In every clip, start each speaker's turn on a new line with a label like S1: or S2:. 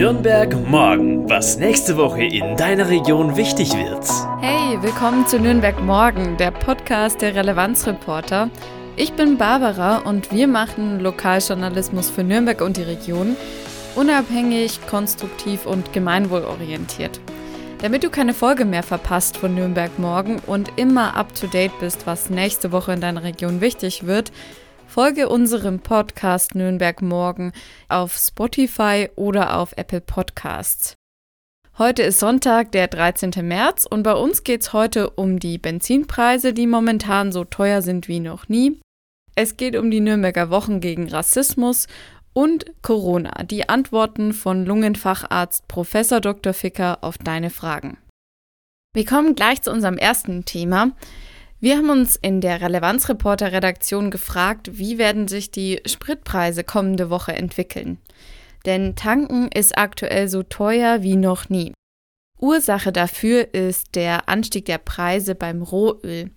S1: Nürnberg morgen, was nächste Woche in deiner Region wichtig wird.
S2: Hey, willkommen zu Nürnberg morgen, der Podcast der Relevanzreporter. Ich bin Barbara und wir machen Lokaljournalismus für Nürnberg und die Region, unabhängig, konstruktiv und gemeinwohlorientiert. Damit du keine Folge mehr verpasst von Nürnberg morgen und immer up to date bist, was nächste Woche in deiner Region wichtig wird, Folge unserem Podcast Nürnberg Morgen auf Spotify oder auf Apple Podcasts. Heute ist Sonntag, der 13. März und bei uns geht es heute um die Benzinpreise, die momentan so teuer sind wie noch nie. Es geht um die Nürnberger Wochen gegen Rassismus und Corona, die Antworten von Lungenfacharzt Prof. Dr. Ficker auf deine Fragen. Wir kommen gleich zu unserem ersten Thema. Wir haben uns in der Relevanzreporter-Redaktion gefragt, wie werden sich die Spritpreise kommende Woche entwickeln. Denn tanken ist aktuell so teuer wie noch nie. Ursache dafür ist der Anstieg der Preise beim Rohöl.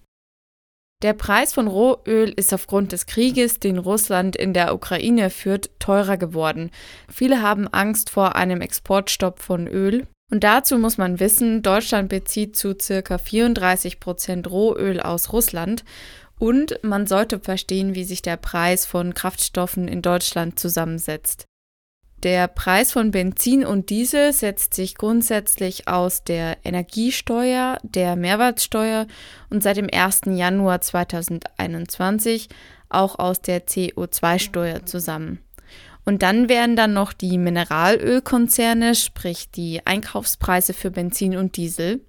S2: Der Preis von Rohöl ist aufgrund des Krieges, den Russland in der Ukraine führt, teurer geworden. Viele haben Angst vor einem Exportstopp von Öl und dazu muss man wissen, Deutschland bezieht zu circa 34 Prozent Rohöl aus Russland und man sollte verstehen, wie sich der Preis von Kraftstoffen in Deutschland zusammensetzt. Der Preis von Benzin und Diesel setzt sich grundsätzlich aus der Energiesteuer, der Mehrwertsteuer und seit dem 1. Januar 2021 auch aus der CO2-Steuer zusammen. Und dann wären dann noch die Mineralölkonzerne, sprich die Einkaufspreise für Benzin und Diesel.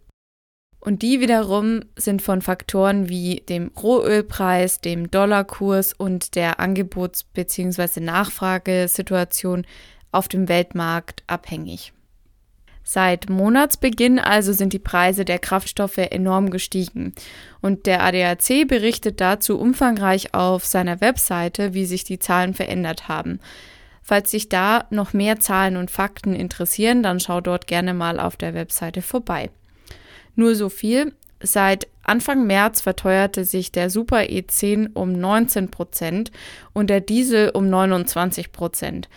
S2: Und die wiederum sind von Faktoren wie dem Rohölpreis, dem Dollarkurs und der Angebots- bzw. Nachfragesituation auf dem Weltmarkt abhängig. Seit Monatsbeginn also sind die Preise der Kraftstoffe enorm gestiegen. Und der ADAC berichtet dazu umfangreich auf seiner Webseite, wie sich die Zahlen verändert haben. Falls sich da noch mehr Zahlen und Fakten interessieren, dann schau dort gerne mal auf der Webseite vorbei. Nur so viel. Seit Anfang März verteuerte sich der Super E10 um 19 Prozent und der Diesel um 29 Prozent.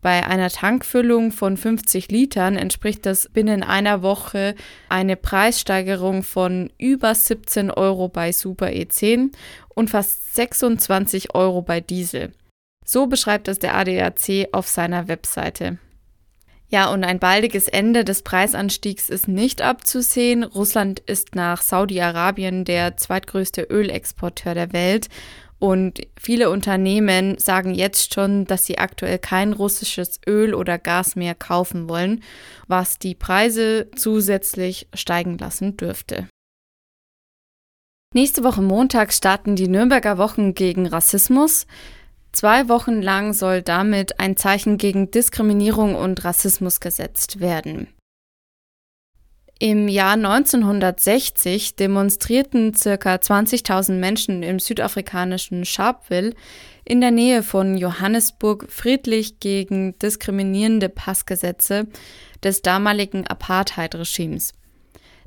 S2: Bei einer Tankfüllung von 50 Litern entspricht das binnen einer Woche eine Preissteigerung von über 17 Euro bei Super E10 und fast 26 Euro bei Diesel. So beschreibt es der ADAC auf seiner Webseite. Ja, und ein baldiges Ende des Preisanstiegs ist nicht abzusehen. Russland ist nach Saudi-Arabien der zweitgrößte Ölexporteur der Welt und viele Unternehmen sagen jetzt schon, dass sie aktuell kein russisches Öl oder Gas mehr kaufen wollen, was die Preise zusätzlich steigen lassen dürfte. Nächste Woche Montag starten die Nürnberger Wochen gegen Rassismus. Zwei Wochen lang soll damit ein Zeichen gegen Diskriminierung und Rassismus gesetzt werden. Im Jahr 1960 demonstrierten ca. 20.000 Menschen im südafrikanischen Sharpeville in der Nähe von Johannesburg friedlich gegen diskriminierende Passgesetze des damaligen Apartheid-Regimes.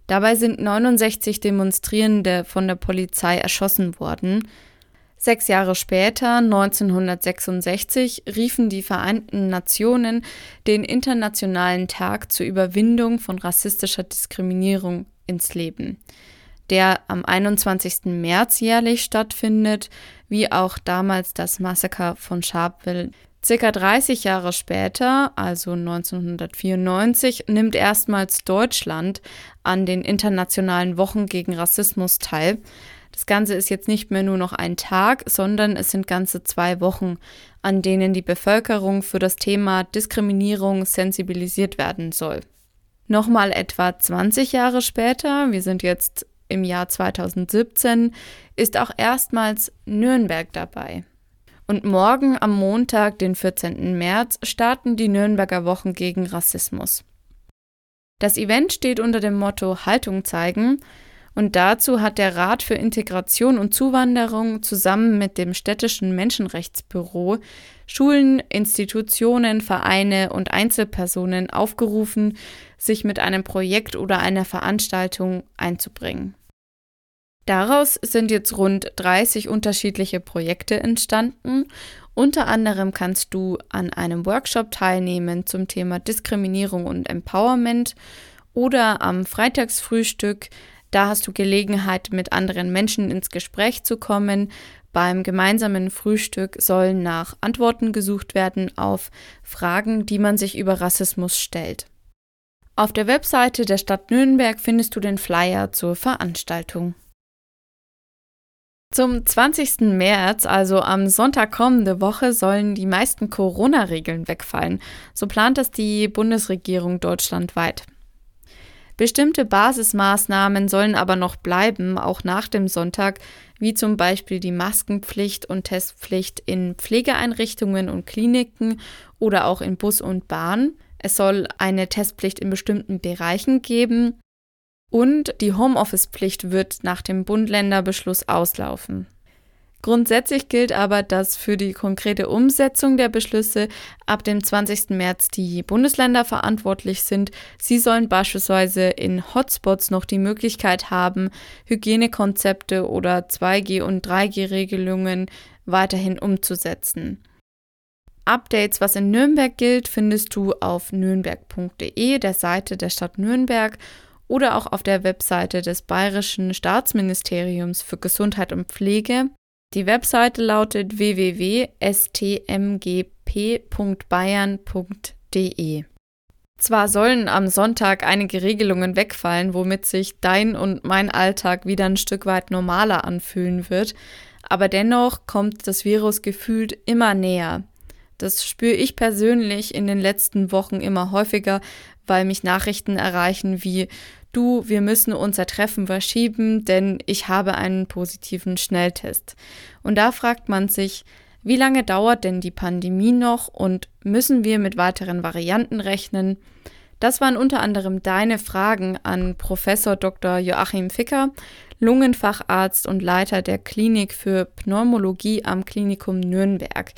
S2: Dabei sind 69 Demonstrierende von der Polizei erschossen worden, Sechs Jahre später, 1966, riefen die Vereinten Nationen den Internationalen Tag zur Überwindung von rassistischer Diskriminierung ins Leben, der am 21. März jährlich stattfindet, wie auch damals das Massaker von Sharpeville. Circa 30 Jahre später, also 1994, nimmt erstmals Deutschland an den Internationalen Wochen gegen Rassismus teil, das Ganze ist jetzt nicht mehr nur noch ein Tag, sondern es sind ganze zwei Wochen, an denen die Bevölkerung für das Thema Diskriminierung sensibilisiert werden soll. Nochmal etwa 20 Jahre später, wir sind jetzt im Jahr 2017, ist auch erstmals Nürnberg dabei. Und morgen am Montag, den 14. März, starten die Nürnberger Wochen gegen Rassismus. Das Event steht unter dem Motto Haltung zeigen und dazu hat der Rat für Integration und Zuwanderung zusammen mit dem städtischen Menschenrechtsbüro Schulen, Institutionen, Vereine und Einzelpersonen aufgerufen, sich mit einem Projekt oder einer Veranstaltung einzubringen. Daraus sind jetzt rund 30 unterschiedliche Projekte entstanden. Unter anderem kannst du an einem Workshop teilnehmen zum Thema Diskriminierung und Empowerment oder am Freitagsfrühstück. Da hast du Gelegenheit, mit anderen Menschen ins Gespräch zu kommen. Beim gemeinsamen Frühstück sollen nach Antworten gesucht werden auf Fragen, die man sich über Rassismus stellt. Auf der Webseite der Stadt Nürnberg findest du den Flyer zur Veranstaltung. Zum 20. März, also am Sonntag kommende Woche, sollen die meisten Corona-Regeln wegfallen. So plant das die Bundesregierung deutschlandweit. Bestimmte Basismaßnahmen sollen aber noch bleiben, auch nach dem Sonntag, wie zum Beispiel die Maskenpflicht und Testpflicht in Pflegeeinrichtungen und Kliniken oder auch in Bus und Bahn. Es soll eine Testpflicht in bestimmten Bereichen geben und die Homeoffice-Pflicht wird nach dem Bund-Länder-Beschluss auslaufen. Grundsätzlich gilt aber, dass für die konkrete Umsetzung der Beschlüsse ab dem 20. März die Bundesländer verantwortlich sind. Sie sollen beispielsweise in Hotspots noch die Möglichkeit haben, Hygienekonzepte oder 2G- und 3G-Regelungen weiterhin umzusetzen. Updates, was in Nürnberg gilt, findest du auf nürnberg.de, der Seite der Stadt Nürnberg oder auch auf der Webseite des Bayerischen Staatsministeriums für Gesundheit und Pflege. Die Webseite lautet www.stmgp.bayern.de. Zwar sollen am Sonntag einige Regelungen wegfallen, womit sich dein und mein Alltag wieder ein Stück weit normaler anfühlen wird, aber dennoch kommt das Virus gefühlt immer näher. Das spüre ich persönlich in den letzten Wochen immer häufiger, weil mich Nachrichten erreichen wie du, wir müssen unser Treffen verschieben, denn ich habe einen positiven Schnelltest. Und da fragt man sich, wie lange dauert denn die Pandemie noch und müssen wir mit weiteren Varianten rechnen? Das waren unter anderem deine Fragen an Professor Dr. Joachim Ficker, Lungenfacharzt und Leiter der Klinik für Pneumologie am Klinikum Nürnberg.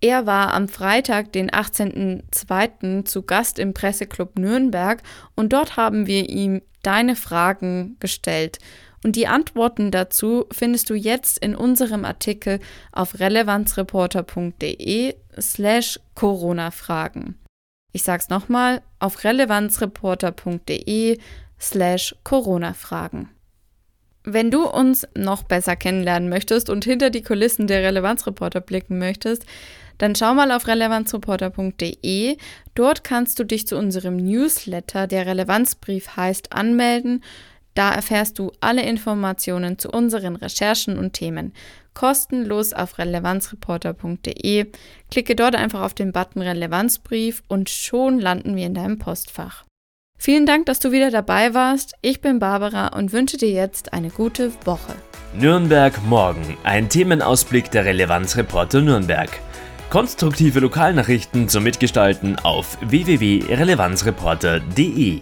S2: Er war am Freitag, den 18.02. zu Gast im Presseclub Nürnberg und dort haben wir ihm deine Fragen gestellt. Und die Antworten dazu findest du jetzt in unserem Artikel auf relevanzreporter.de slash Corona-Fragen. Ich sag's nochmal, auf relevanzreporter.de slash Corona-Fragen. Wenn du uns noch besser kennenlernen möchtest und hinter die Kulissen der Relevanzreporter blicken möchtest, dann schau mal auf relevanzreporter.de. Dort kannst du dich zu unserem Newsletter, der Relevanzbrief heißt, anmelden. Da erfährst du alle Informationen zu unseren Recherchen und Themen. Kostenlos auf relevanzreporter.de. Klicke dort einfach auf den Button Relevanzbrief und schon landen wir in deinem Postfach. Vielen Dank, dass du wieder dabei warst. Ich bin Barbara und wünsche dir jetzt eine gute Woche.
S1: Nürnberg morgen, ein Themenausblick der Relevanzreporter Nürnberg. Konstruktive Lokalnachrichten zum Mitgestalten auf www.relevanzreporter.de